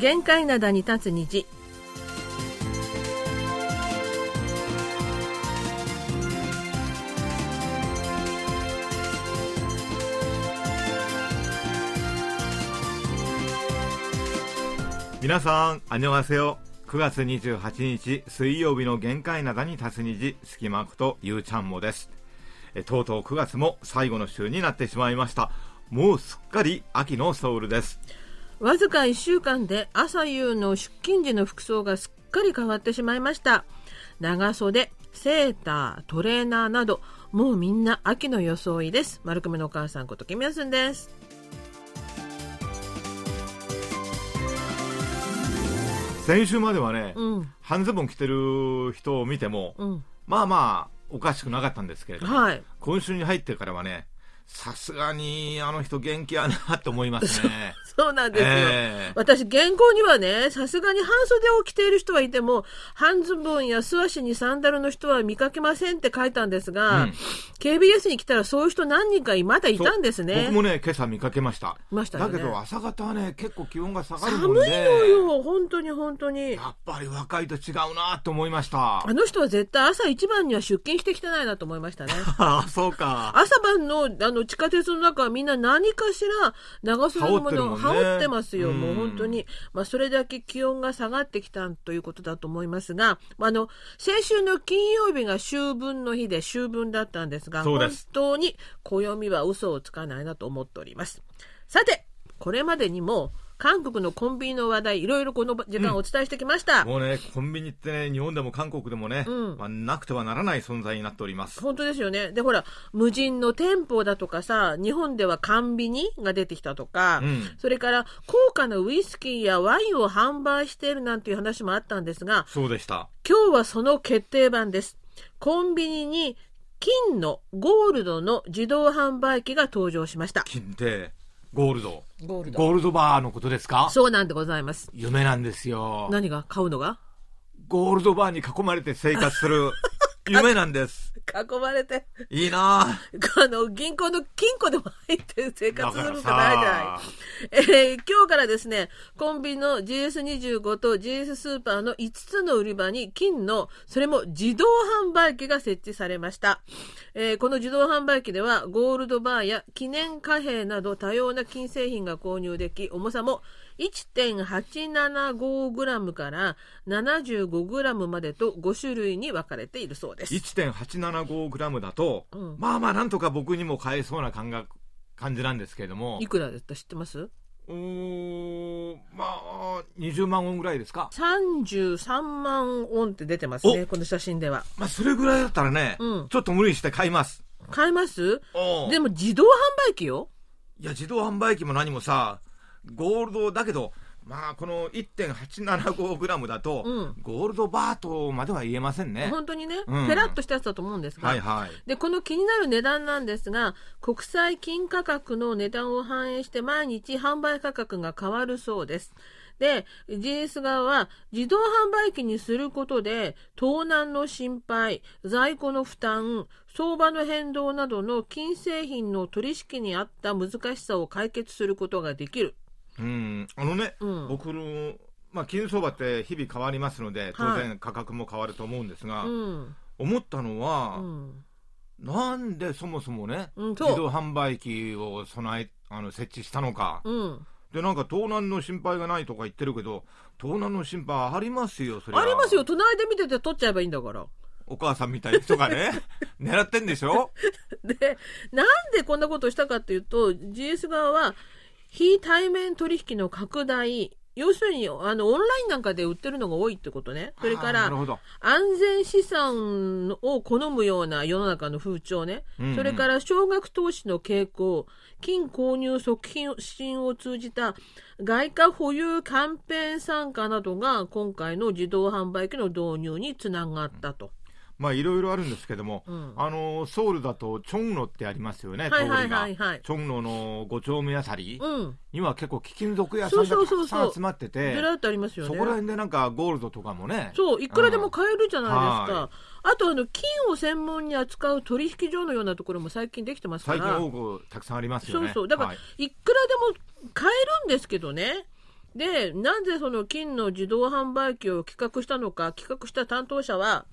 限界灘に立つ虹皆さん、あにょがせよ。9月28日水曜日の限界灘に立つ虹、隙間ことゆうちゃんもです。えとうとう9月も最後の週になってしまいました。もうすっかり秋のソウルです。わずか1週間で朝夕の出勤時の服装がすっかり変わってしまいました。長袖セータートレーナーなどもうみんな秋の装いです。丸亀のお母さんことキミヤスンです。先週まではね、うん。半ズボン着てる人を見ても、うん。まあまあ、おかしくなかったんですけれども、はい。今週に入ってからはね、さすがにあの人元気やなと思いますね。そうなんですよ、ええ私原稿にはねさすがに半袖を着ている人はいても半ズボンや素足にサンダルの人は見かけませんって書いたんですが、うん KBS に来たらそういう人何人かまだいたんですね僕もね、今朝見かけました。いましたよねだけど朝方はね、結構気温が下がるも寒いんで、のよ本当に本当にやっぱり若いと違うなと思いましたあ。の人は絶対朝一番には出勤してきてないなと思いましたね。あ あ、そうか。朝晩のあの地下鉄の中はみんな何かしら長袖のものを羽羽織ってますよ。もううん本当に。まあそれだけ気温が下がってきたということだと思いますが、まああの、先週の金曜日が秋分の日で秋分だったんですが、本当に暦は嘘をつかないなと思っております。さて、これまでにも韓国のコンビニの話題、いろいろこの時間お伝えしてきました。もうね、コンビニってね、日本でも韓国でもね、うんまあ、なくてはならない存在になっております。本当ですよね。で、ほら、無人の店舗だとかさ、日本では缶ビニが出てきたとか、うんそれから高価なウイスキーやワインを販売しているなんていう話もあったんですが、そうでした。今日はその決定版です。コンビニに金のゴールドの自動販売機が登場しました。金って、ゴールド。ゴールゴールドバーのことですか？そうなんでございます。夢なんですよ。何が？買うのが？ゴールドバーに囲まれて生活する 夢なんです。囲まれて、いいなああの、銀行の金庫でも入って生活するからないじゃない。えー今日からですね、コンビニの GS25 と GS スーパーの5つの売り場に金の、それも自動販売機が設置されました。えーこの自動販売機では、ゴールドバーや記念貨幣など多様な金製品が購入でき、重さも 1.875g から 75g までと5種類に分かれているそうです。1.875g だと、うん。まあまあなんとか僕にも買えそうな感覚感じなんですけれども。いくらだった知ってます？うーんまあ20万ウォンぐらいですか？33万ウォンって出てますね、この写真では。まあそれぐらいだったらね、うん。ちょっと無理して買います。買えます？でも自動販売機よ。いや自動販売機も何もさゴールドだけどまあこの 1.875g だと、うんゴールドバーとまでは言えませんね本当にね、うんペラッとしたやつだと思うんですが。はいはいで、この気になる値段なんですが、国際金価格の値段を反映して毎日販売価格が変わるそうです。で、GS 側は自動販売機にすることで、盗難の心配、在庫の負担、相場の変動などの金製品の取引にあった難しさを解決することができる。うんあのね、うん僕のまあ金相場って日々変わりますので当然価格も変わると思うんですが、うん。思ったのは、うん。なんでそもそもね、自動販売機を備えあの設置したのか、うん。でなんか盗難の心配がないとか言ってるけど盗難の心配ありますよそれはありますよ。隣で見てて取っちゃえばいいんだから。お母さんみたいな人がね 狙ってんでしょ？で、なんでこんなことをしたかっていうと、GS 側は、非対面取引の拡大、要するに、あの、オンラインなんかで売ってるのが多いってことね。それから安全資産を好むような世の中の風潮ね。うんうんそれから、少額投資の傾向、金購入促進を通じた外貨保有キャンペーン参加などが今回の自動販売機の導入につながったと。まあいろいろあるんですけども、うんあのソウルだとチョンノってありますよね、はいはい通りが、チョンノの5丁目あたりうん。には結構貴金属屋さんがたくさん集まってて。そこら辺でなんかゴールドとかもねそう、いくらでも買えるじゃないですか。はあと、あの、金を専門に扱う取引所のようなところも最近できてますから。最近多くたくさんありますよねそうそう。だから、はいい、くらでも買えるんですけどね。で、なぜその金の自動販売機を企画したのか、企画した担当者は、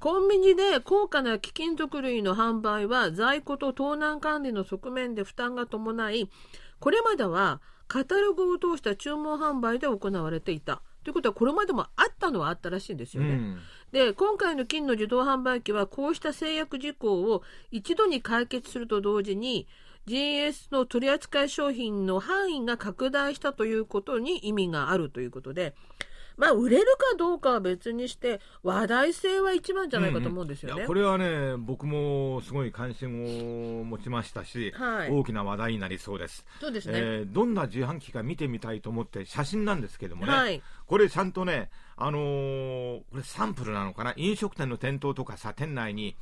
コンビニで高価な貴金属類の販売は在庫と盗難管理の側面で負担が伴い、これまではカタログを通した注文販売で行われていた。ということは、これまでもあったのはあったらしいんですよね。うんで、今回の金の自動販売機は、こうした制約事項を一度に解決すると同時に、GS の取扱い商品の範囲が拡大したということに意味があるということで、まあ、売れるかどうかは別にして、話題性は一番じゃないかと思うんですよね。いやこれはね、僕もすごい関心を持ちましたし、はい大きな話題になりそうです。そうですね。えーどんな自販機か見てみたいと思って、写真なんですけどもね、はい。これちゃんとね、あのーこれサンプルなのかな、飲食店の店頭とかさ、店内に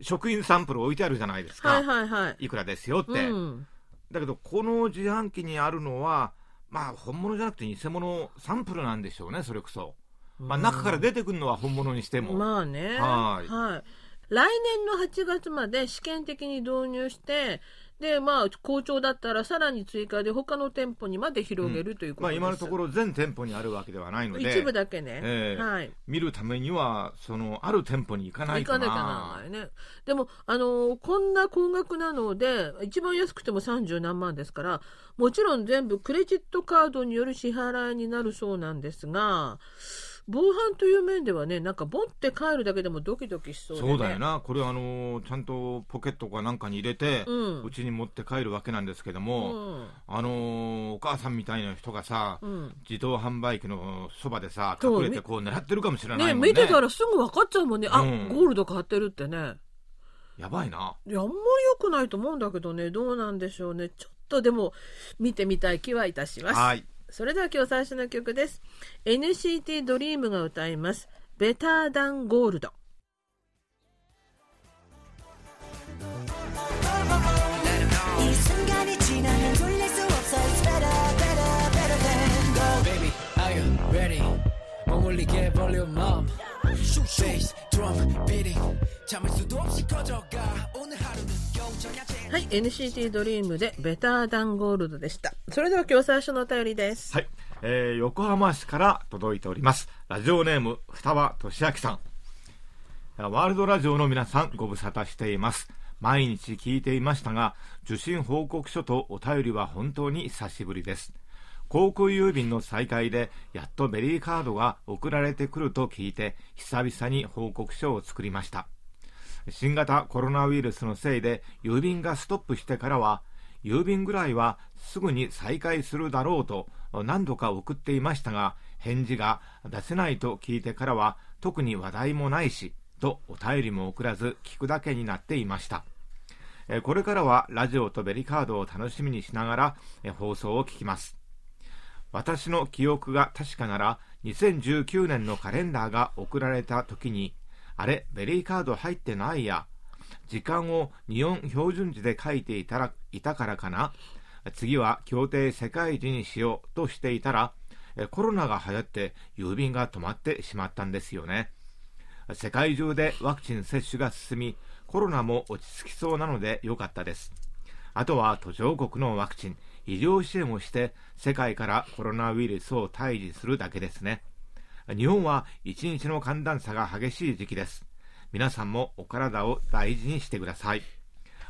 食品サンプル置いてあるじゃないですか、はいはいはい。いくらですよって。うん。だけど、この自販機にあるのは、まあ、本物じゃなくて偽物サンプルなんでしょうね、それこそ。まあ、中から出てくるのは本物にしても。まあね。はい来年の8月まで試験的に導入して、で、まあ、好調だったらさらに追加で他の店舗にまで広げるということまあ。今のところ全店舗にあるわけではないので、一部だけね。ええはい。見るためには、その、ある店舗に行かないとな。行かなきゃならないね。でも、あのーこんな高額なので、一番安くても30何万ですから、もちろん全部クレジットカードによる支払いになるそうなんですが、防犯という面ではね、なんか持って帰るだけでもドキドキしそうで、ね。そうだよな、これはあのちゃんとポケットかなんかに入れて、うんうちに持って帰るわけなんですけどうも、ん。あのお母さんみたいな人がさ、うん。自動販売機のそばでさ、隠れてこう狙ってるかもしれないねもんね。見てたらすぐ分かっちゃうもんね。あ、うんゴールド買ってるってね。やばいな。いや、あんまり良くないと思うんだけどね、どうなんでしょうね。ちょっとでも見てみたい気はいたします。はい。それでは今日最初の曲です。NCT ドリームが歌います。ベターダンゴールド。 이 순간이 지나면 돌릴 수 없어 It's better better better than gold Baby, are you ready? 머물리게 볼륨 up Bass, drum, beating 참을 수도 없이 커져가 오늘 하루는 영정야 はい、NCT ドリームでベターダンゴールドでした。それでは今日最初のお便りです。はい。えー横浜市から届いております。ラジオネーム、双葉俊明さん。ワールドラジオの皆さん、ご無沙汰しています。毎日聞いていましたが、受信報告書とお便りは本当に久しぶりです。航空郵便の再開で、やっとベリーカードが送られてくると聞いて、久々に報告書を作りました。新型コロナウイルスのせいで郵便がストップしてからは郵便ぐらいはすぐに再開するだろうと何度か送っていましたが返事が出せないと聞いてからは特に話題もないしとお便りも送らず聞くだけになっていました。これからはラジオとベリカードを楽しみにしながら放送を聞きます。私の記憶が確かなら2019年のカレンダーが送られた時にあれベリーカード入ってないや。時間を日本標準時で書いていたらいたからかな。次は協定世界時にしようとしていたらコロナが流行って郵便が止まってしまったんですよね。世界中でワクチン接種が進みコロナも落ち着きそうなので良かったです。あとは途上国のワクチン。医療支援をして世界からコロナウイルスを退治するだけですね。日本は一日の寒暖差が激しい時期です皆さんもお体を大事にしてください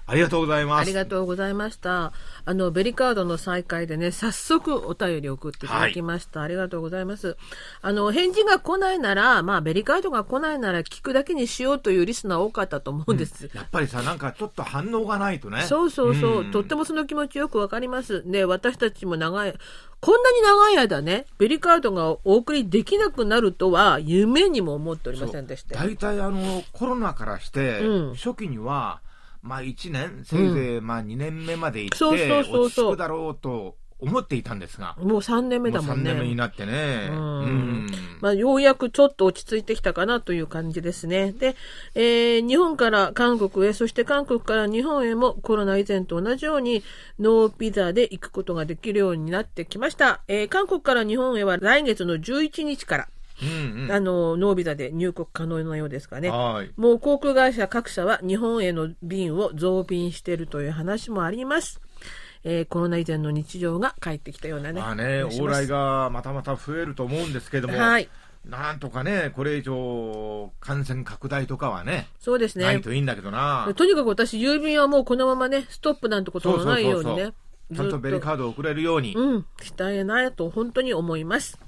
ありがとうございますありがとうございました。あの、ベリカードの再開でね、早速お便り送っていただきました。ありがとうございます。あの、返事が来ないなら、まあ、ベリカードが来ないなら聞くだけにしようというリスナー多かったと思うんです。やっぱりさなんかちょっと反応がないとねそうそうそう、んとってもその気持ちよくわかります。で、私たちも長い、こんなに長い間ね、ベリカードがお送りできなくなるとは、夢にも思っておりませんでしたよ。大体あのコロナからして、うん。初期にはまあ1年せいぜいまあ2年目まで行って、そうそうそうそう。落ち着くだろうと思っていたんですがもう3年目だもん3ね。年目になってねうんうんまあ、ようやくちょっと落ち着いてきたかなという感じですね。で、えー日本から韓国へ、そして韓国から日本へもコロナ以前と同じようにノービザで行くことができるようになってきました。えー韓国から日本へは来月の11日から、うんうんあの、ノービザで入国可能なようですがね。はいもう航空会社各社は日本への便を増便しているという話もあります。えーコロナ以前の日常が帰ってきたようなね。まあね、往来がまたまた増えると思うんですけども、はい。なんとかね、これ以上、感染拡大とかはね、そうですね。ないといいんだけどな。とにかく私、郵便はもうこのままね、ストップなんてことのないようにね。ちゃんとベリーカードを送れるように。うん、したいなと本当に思います。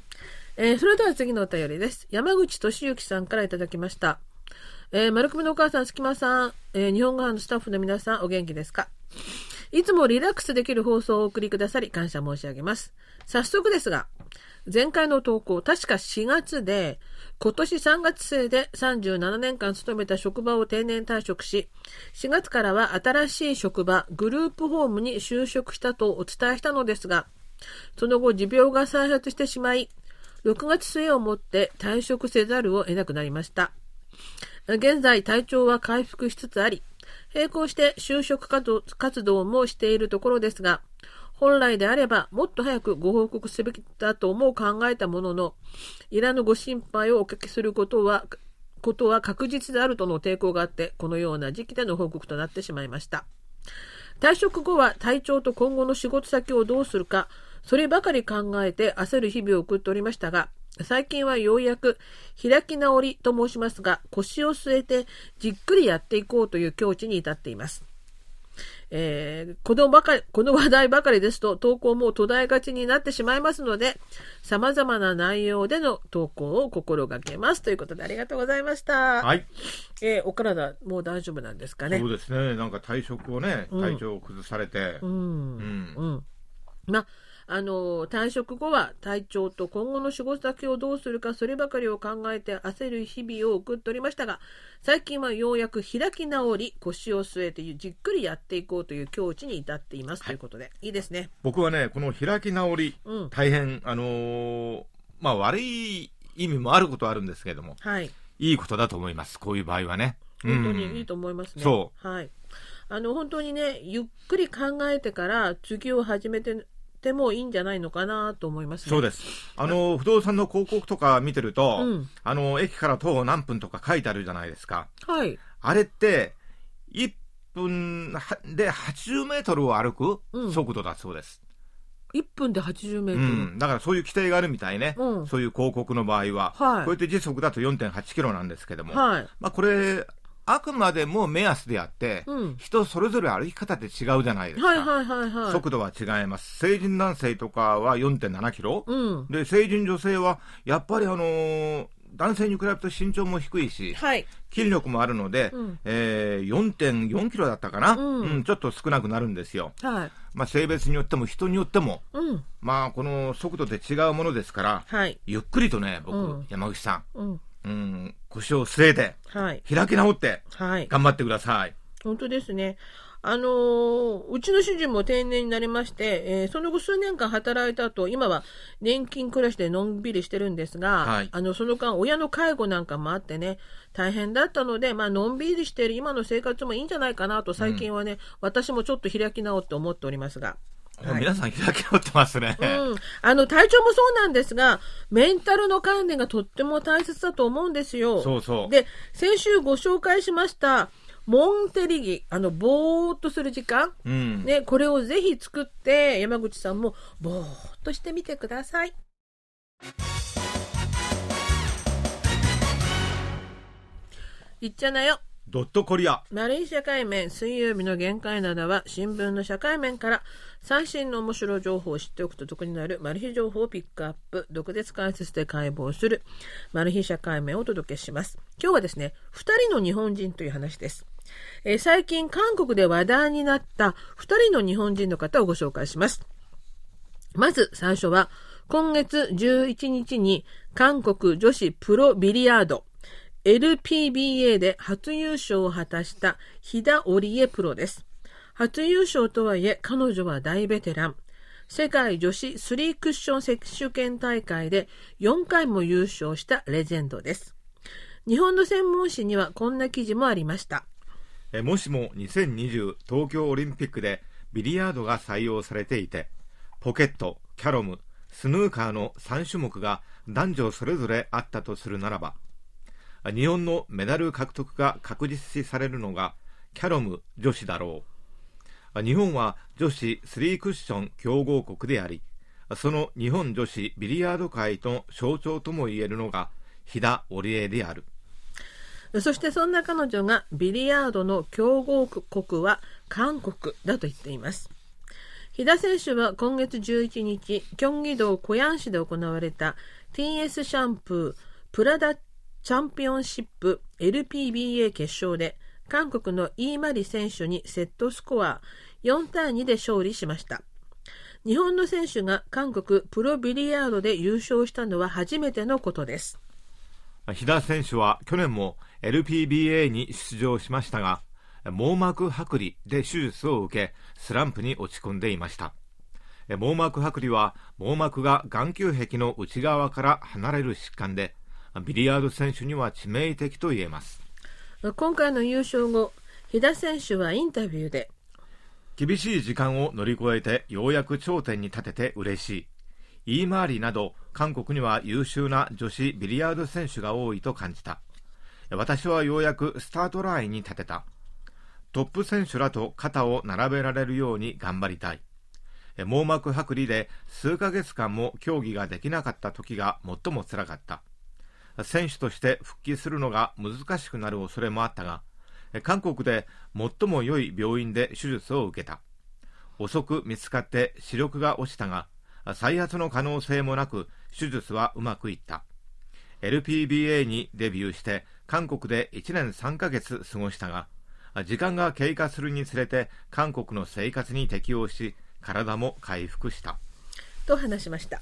えーそれでは次のお便りです。山口俊之さんからいただきました。えー、丸組のお母さん、すきまさん、えー日本語版のスタッフの皆さん、お元気ですか？いつもリラックスできる放送をお送りくださり、感謝申し上げます。早速ですが、前回の投稿、確か4月で、今年3月生で37年間勤めた職場を定年退職し、4月からは新しい職場、グループホームに就職したとお伝えしたのですが、その後、持病が再発してしまい、6月末をもって退職せざるを得なくなりました。現在、体調は回復しつつあり、並行して就職活動もしているところですが、本来であればもっと早くご報告すべきだとも考えたものの、いらぬご心配をおかけすることは、ことは確実であるとの抵抗があって、このような時期での報告となってしまいました。退職後は体調と今後の仕事先をどうするか、そればかり考えて焦る日々を送っておりましたが、最近はようやく開き直りと申しますが、腰を据えてじっくりやっていこうという境地に至っています。えーこのばかり、この話題ばかりですと投稿も途絶えがちになってしまいますので、様々な内容での投稿を心がけます。ということでありがとうございました。はい。えーお体もう大丈夫なんですかね？そう。ですね。なんか退職をね、体調を崩されて、うんうんうん。まあ、あの、退職後は体調と今後の仕事先をどうするか、そればかりを考えて焦る日々を送っておりましたが、最近はようやく開き直り、腰を据えてじっくりやっていこうという境地に至っています、ということで。いいですね。僕はね、この開き直り、うん大変、あのーまあ悪い意味もあることはあるんですけれども、はい。いいことだと思います。こういう場合はね。本当にいいと思いますね。そはい。あの、本当にね、ゆっくり考えてから次を始めててもいいんじゃないのかなと思いますね。そうです。あの、不動産の広告とか見てると、うんあの、駅から徒歩何分とか書いてあるじゃないですか。はい。あれって、1分はで80メートルを歩くうん速度だそうです。1分で80メーうトル。ん。だからそういう規定があるみたいね。うんそういう広告の場合は。はいこうやって時速だと4.8キロなんですけども。はい。まあこれ、あくまでも目安であって、うん人それぞれ歩き方って違うじゃないですか。はいはいはいはい。速度は違います。成人男性とかは4.7キロ。うん。で、成人女性は、やっぱりあのー男性に比べると身長も低いし、はい。筋力もあるので、うんえー4.4キロだったかな、うんうんちょっと少なくなるんですよ。はい。まあ、性別によっても人によっても、うん。まあ、この速度で違うものですから、はい。ゆっくりとね、僕、うん山口さうん。ん、うん、腰を据えて、はい。開き直って、はい。頑張ってください。本当ですね。あのーうちの主人も定年になりまして、えーその後数年間働いた後、今は年金暮らしでのんびりしてるんですが、はいあの、その間、親の介護なんかもあってね、大変だったので、まあ、のんびりしている今の生活もいいんじゃないかなと、最近はね、私もちょっと開き直って思っておりますが。はい皆さん開き直ってますね。うん、あの体調もそうなんですが、メンタルの観念がとっても大切だと思うんですよ。そうそうで、先週ご紹介しました、モンテリギ、あの、ぼーっとする時間、うん。ね、これをぜひ作って、山口さんもぼーっとしてみてください。いっちゃなよ。ドットコリア。マリン社会面水曜日の限界などは新聞の社会面から最新の面白い情報を知っておくと得になるマル秘情報をピックアップ毒舌解説で解剖するマル秘社会面をお届けします。今日はですね2人の日本人という話です、えー最近韓国で話題になった2人の日本人の方をご紹介します。まず最初は、今月11日に韓国女子プロビリヤード LPBA で初優勝を果たした飛田織江プロです。初優勝とはいえ彼女は大ベテラン。世界女子スリークッション選手権大会で4回も優勝したレジェンドです。日本の専門誌にはこんな記事もありました。えもしも2020東京オリンピックでビリヤードが採用されていて、ポケット、キャロム、スヌーカーの3種目が男女それぞれあったとするならば、日本のメダル獲得が確実視されるのがキャロム女子だろう日本は女子スリークッション強豪国でありその日本女子ビリヤード界の象徴ともいえるのが飛田織江であるそしてそんな彼女がビリヤードの強豪国は韓国だと言っています。飛田選手は今月11日、キョンギ道コヤン市で行われた TS シャンプープラダッチャンピオンシップ LPBA 決勝で韓国のイーマリ選手にセットスコア4対2で勝利しました。日本の選手が韓国プロビリヤードで優勝したのは初めてのことです。飛田選手は去年も LPBA に出場しましたが網膜剥離で手術を受けスランプに落ち込んでいました網膜剥離は網膜が眼球壁の内側から離れる疾患でビリヤード選手には致命的と言えます今回の優勝後、飛田選手はインタビューで、厳しい時間を乗り越えてようやく頂点に立てて嬉しい。イーマーリなど韓国には優秀な女子ビリヤード選手が多いと感じた。私はようやくスタートラインに立てた。トップ選手らと肩を並べられるように頑張りたい。網膜剥離で数ヶ月間も競技ができなかった時が最も辛かった。選手として復帰するのが難しくなる恐れもあったが、韓国で最も良い病院で手術を受けた。遅く見つかって視力が落ちたが、再発の可能性もなく手術はうまくいった。LPBA にデビューして韓国で1年3ヶ月過ごしたが、時間が経過するにつれて韓国の生活に適応し、体も回復した。と話しました。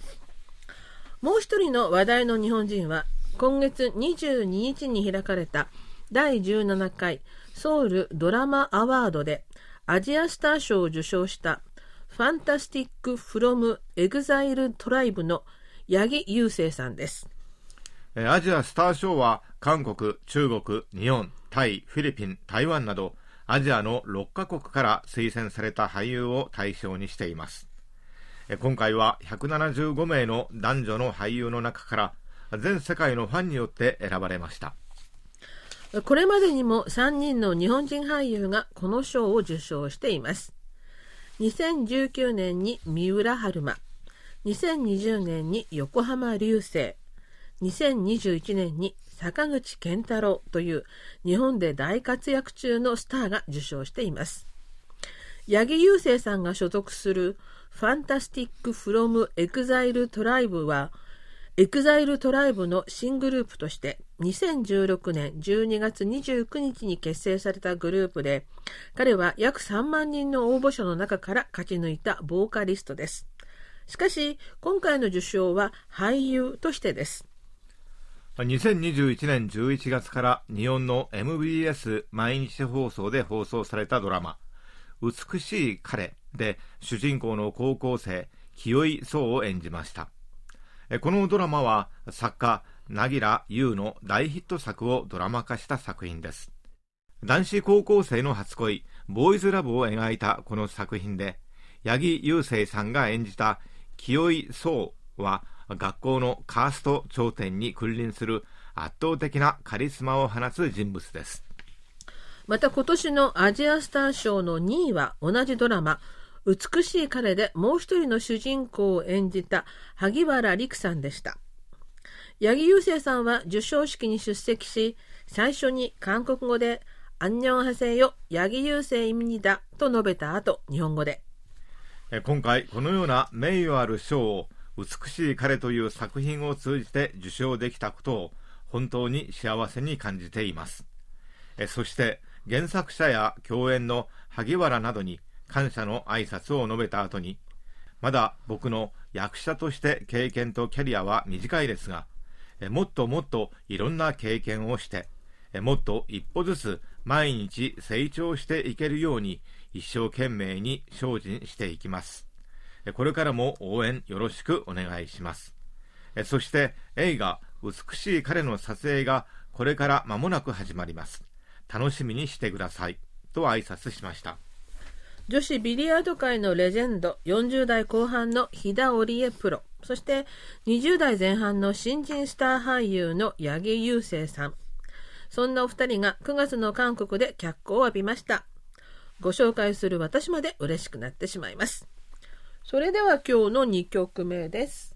もう一人の話題の日本人は、今月22日に開かれた第17回ソウルドラマアワードでアジアスター賞を受賞した FANTASTICS from EXILE TRIBE の八木勇征さんです。アジアスター賞は韓国、中国、日本、タイ、フィリピン、台湾などアジアの6カ国から推薦された俳優を対象にしています。今回は175名の男女の俳優の中から全世界のファンによって選ばれました。これまでにも3人の日本人俳優がこの賞を受賞しています。2019年に三浦春馬、2020年に横浜流星、2021年に坂口健太郎という日本で大活躍中のスターが受賞しています。八木雄生さんが所属するFANTASTICS from EXILE TRIBE は EXILE TRIBE の新グループとして2016年12月29日に結成されたグループで彼は約3万人の応募者の中から勝ち抜いたボーカリストです。しかし今回の受賞は俳優としてです。2021年11月から日本の MBS 毎日放送で放送されたドラマ「美しい彼」で主人公の高校生清井壮を演じましたこのドラマは作家凪良優の大ヒット作をドラマ化した作品です。男子高校生の初恋ボーイズラブを描いたこの作品で八木雄生さんが演じた清井壮は学校のカースト頂点に君臨する圧倒的なカリスマを放つ人物です。また今年のアジアスター賞の2位は同じドラマ「美しい彼」でもう一人の主人公を演じた萩原陸さんでした。八木雄生さんは授賞式に出席し最初に韓国語で「アンニョンハセヨ八木雄生意味にだ」と述べた後日本語で。今回このような名誉ある賞を美しい彼という作品を通じて受賞できたことを本当に幸せに感じています。そして原作者や共演の萩原などに感謝の挨拶を述べた後にまだ僕の役者として経験とキャリアは短いですがもっともっといろんな経験をしてもっと一歩ずつ毎日成長していけるように一生懸命に精進していきます。これからも応援よろしくお願いします。そして映画美しい彼の撮影がこれから間もなく始まります。楽しみにしてください。と挨拶しました。女子ビリヤード界のレジェンド40代後半の飛田織江プロそして20代前半の新人スター俳優の八木雄生さんそんなお二人が9月の韓国で脚光を浴びましたご紹介する私まで嬉しくなってしまいます。それでは今日の2曲目です。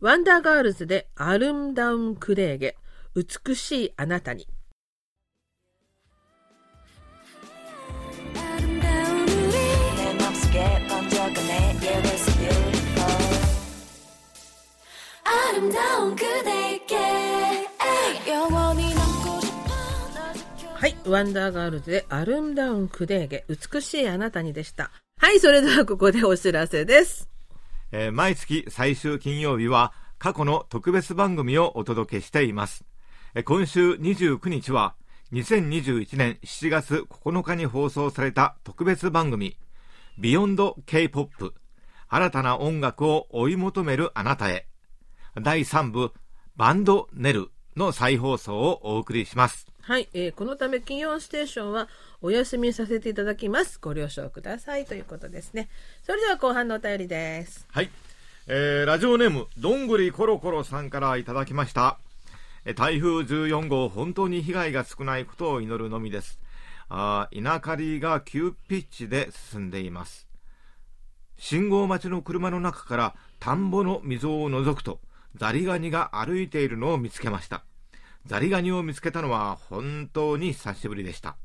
Wonder Girls で 아름다운 그대에게、美しいあなたに。 아름다운 그대에게 영원히 남고 싶어 너 지켜 はい、ワンダーガールズでアルムダウンクレーゲ、美しいあなたにでした。はい、それではここでお知らせです。えー毎月最終金曜日は過去の特別番組をお届けしています。えー今週29日は2021年7月9日に放送された特別番組ビヨンド K-POP 新たな音楽を追い求めるあなたへ 第3部バンドネルの再放送をお送りします。はい、えーこのため金曜ステーションはお休みさせていただきます。ご了承くださいということですね。それでは後半のお便りです。はい。えーラジオネーム、どんぐりころころさんからいただきました。えー台風14号、本当に被害が少ないことを祈るのみです。あー稲刈りが急ピッチで進んでいます。信号待ちの車の中から田んぼの溝を覗くと、ザリガニが歩いているのを見つけました。ザリガニを見つけたのは本当に久しぶりでした。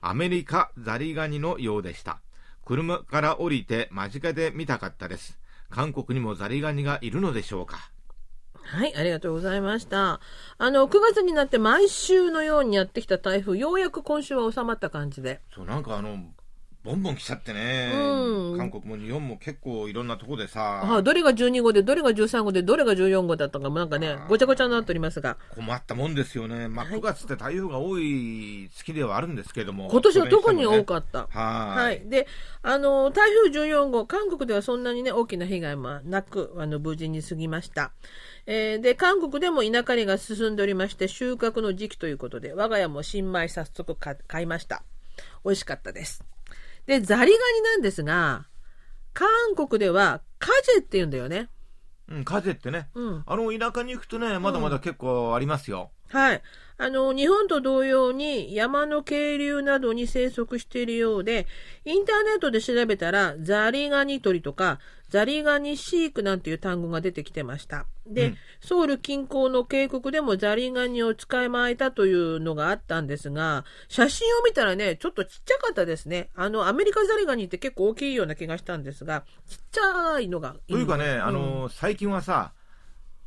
アメリカザリガニのようでした。車から降りて間近で見たかったです。韓国にもザリガニがいるのでしょうかはい、ありがとうございました。あの、9月になって毎週のようにやってきた台風、ようやく今週は収まった感じで。そう、なんかあの、ボンボン来ちゃってね。うん韓国も日本も結構いろんなとこでさ、あどれが12号で、どれが13号で、どれが14号だったかもなんかね、ごちゃごちゃになっておりますが、困ったもんですよね。まあ、はい9月って台風が多い月ではあるんですけども。今年は特に多っかった。た。はい。はい。で、あの、台風14号、韓国ではそんなにね、大きな被害もなく、あの、無事に過ぎました。えーで、韓国でも稲刈りが進んでおりまして、収穫の時期ということで、我が家も新米早速買買いました。美味しかったです。で、ザリガニなんですが、韓国では、カジェって言うんだよね。うん、風ってね。うん。あの、田舎に行くとね、まだまだ結構ありますよ。はい。あの、日本と同様に山の渓流などに生息しているようで、インターネットで調べたら、ザリガニ鳥とか、ザリガニ飼育なんていう単語が出てきてました。で、うんソウル近郊の渓谷でもザリガニを使いまいたというのがあったんですが、写真を見たらね、ちょっとちっちゃかったですね。あの、アメリカザリガニって結構大きいような気がしたんですが、ちっちゃいのがいというかね、んあの、最近はさ、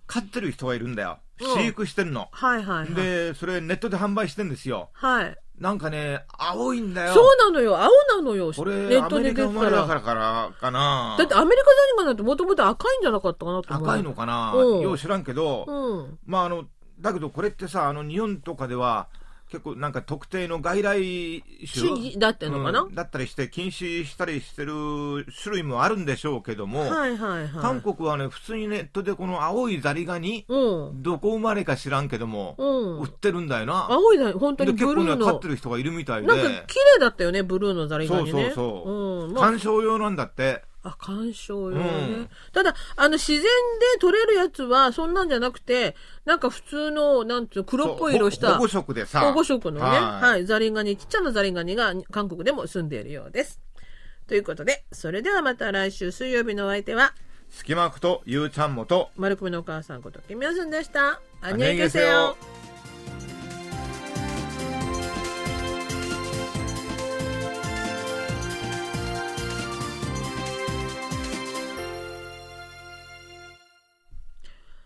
飼ってる人がいるんだよ。うん飼育してんの。はいはいはい。で、それネットで販売してんですよ。はい。なんかね、青いんだよ。そうなのよ。青なのよ。これ、ネットアメリカで出てた。生まれだかららからかな。だってアメリカザリガニなんてもともと赤いんじゃなかったかなと思う。赤いのかな、うんよう知らんけど、うん。まああの、だけどこれってさ、あの、日本とかでは、結構なんか特定の外来種種だってのかな？うんだったりして禁止したりしてる種類もあるんでしょうけども、はいはいはい。韓国はね、普通にネットでこの青いザリガニ、うん。どこ生まれか知らんけども、うん売ってるんだよな。青いだ、本当でに結構ね、飼ブルーの。ってる人がいるみたいで、なんか綺麗だったよね、ブルーのザリガニね。そうそうそううん。まあ、観賞用なんだって。あ、鑑賞用ね。うん、ただ、あの、自然で取れるやつは、そんなんじゃなくて、なんか普通の、なんていう黒っぽい色した。保護色でさ。保護色のね、はい、はい、ザリガニ、ちっちゃなザリガニが韓国でも住んでいるようです。ということで、それではまた来週水曜日のお相手は、スキマクとゆうちゃんもと、マルコムのお母さんこと、キミヨスンでした。あにげせよ。